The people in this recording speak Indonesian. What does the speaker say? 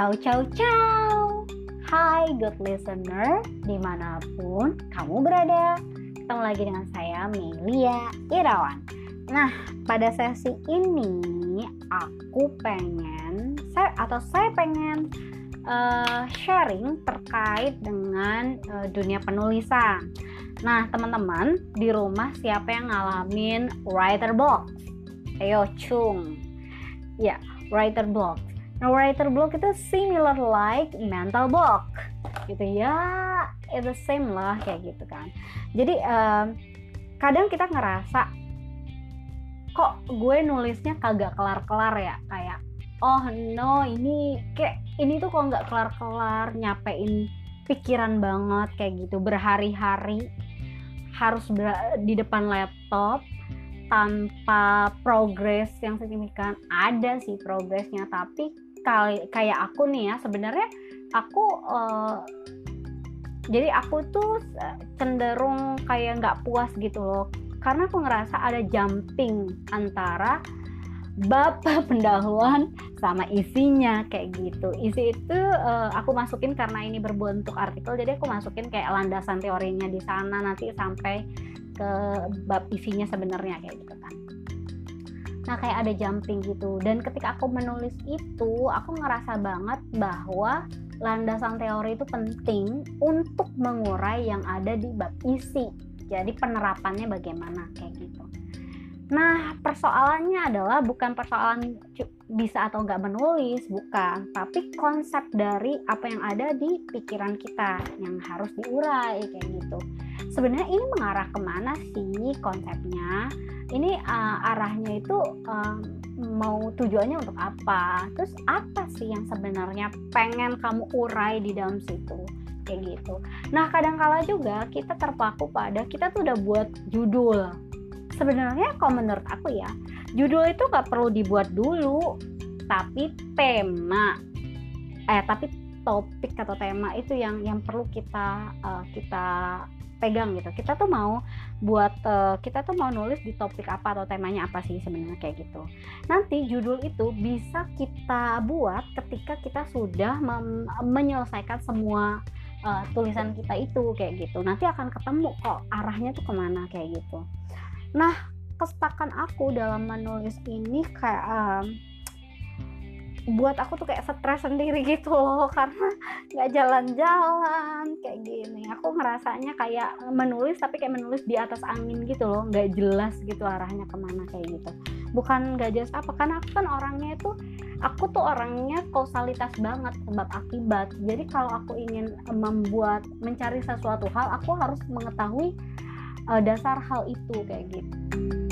Ciao, ciao, ciao. Hai good listener, di mana pun kamu berada. Ketemu lagi dengan saya, Melia Irawan. Nah, pada sesi ini aku pengen, saya atau saya pengen uh, sharing terkait dengan uh, dunia penulisan. Nah, teman-teman di rumah siapa yang ngalamin writer block? Ayo, cung. Ya, writer block Nah, writer block itu similar like mental block. Gitu ya it's the same lah kayak gitu kan. Jadi um, kadang kita ngerasa kok gue nulisnya kagak kelar-kelar ya? Kayak oh no ini kayak ini tuh kok nggak kelar-kelar nyapein pikiran banget kayak gitu. Berhari-hari harus ber di depan laptop tanpa progres yang signifikan. Ada sih progresnya tapi kayak aku nih ya sebenarnya aku uh, jadi aku tuh cenderung kayak nggak puas gitu loh. Karena aku ngerasa ada jumping antara bab pendahuluan sama isinya kayak gitu. Isi itu uh, aku masukin karena ini berbentuk artikel jadi aku masukin kayak landasan teorinya di sana nanti sampai ke bab isinya sebenarnya kayak gitu kan nah kayak ada jumping gitu. Dan ketika aku menulis itu aku ngerasa banget bahwa landasan teori itu penting untuk mengurai yang ada di bab isi. Jadi penerapannya bagaimana kayak gitu persoalannya adalah bukan persoalan bisa atau nggak menulis bukan. Tapi konsep dari apa yang ada di pikiran kita yang harus diurai kayak gitu. Sebenarnya ini mengarah ke mana sih konsepnya? Ini uh, arahnya itu uh, mau tujuannya untuk apa? Terus apa sih yang sebenarnya pengen kamu urai di dalam situ? Kayak gitu. Nah kadang-kala juga kita terpaku pada kita tuh udah buat judul sebenarnya kalau menurut aku ya judul itu nggak perlu dibuat dulu tapi tema. Eh tapi topik atau tema itu yang yang perlu kita uh, kita pegang gitu. Kita tuh mau buat uh, kita tuh mau nulis di topik apa atau temanya apa sih sebenarnya kayak gitu. Nanti judul itu bisa kita buat ketika kita sudah menyelesaikan semua uh, tulisan kita itu kayak gitu. Nanti akan ketemu kok arahnya tuh ke mana kayak gitu nah kestakan aku dalam menulis ini kayak um, buat aku tuh kayak stres sendiri gitu loh karena nggak jalan-jalan kayak gini. Aku ngerasanya kayak menulis tapi kayak menulis di atas angin gitu loh nggak jelas gitu arahnya ke mana kayak gitu. Bukan nggak jelas apa karena aku kan orangnya itu aku tuh orangnya kausalitas banget sebab akibat. Jadi kalau aku ingin membuat mencari sesuatu hal aku harus mengetahui uh, dasar hal itu kayak gitu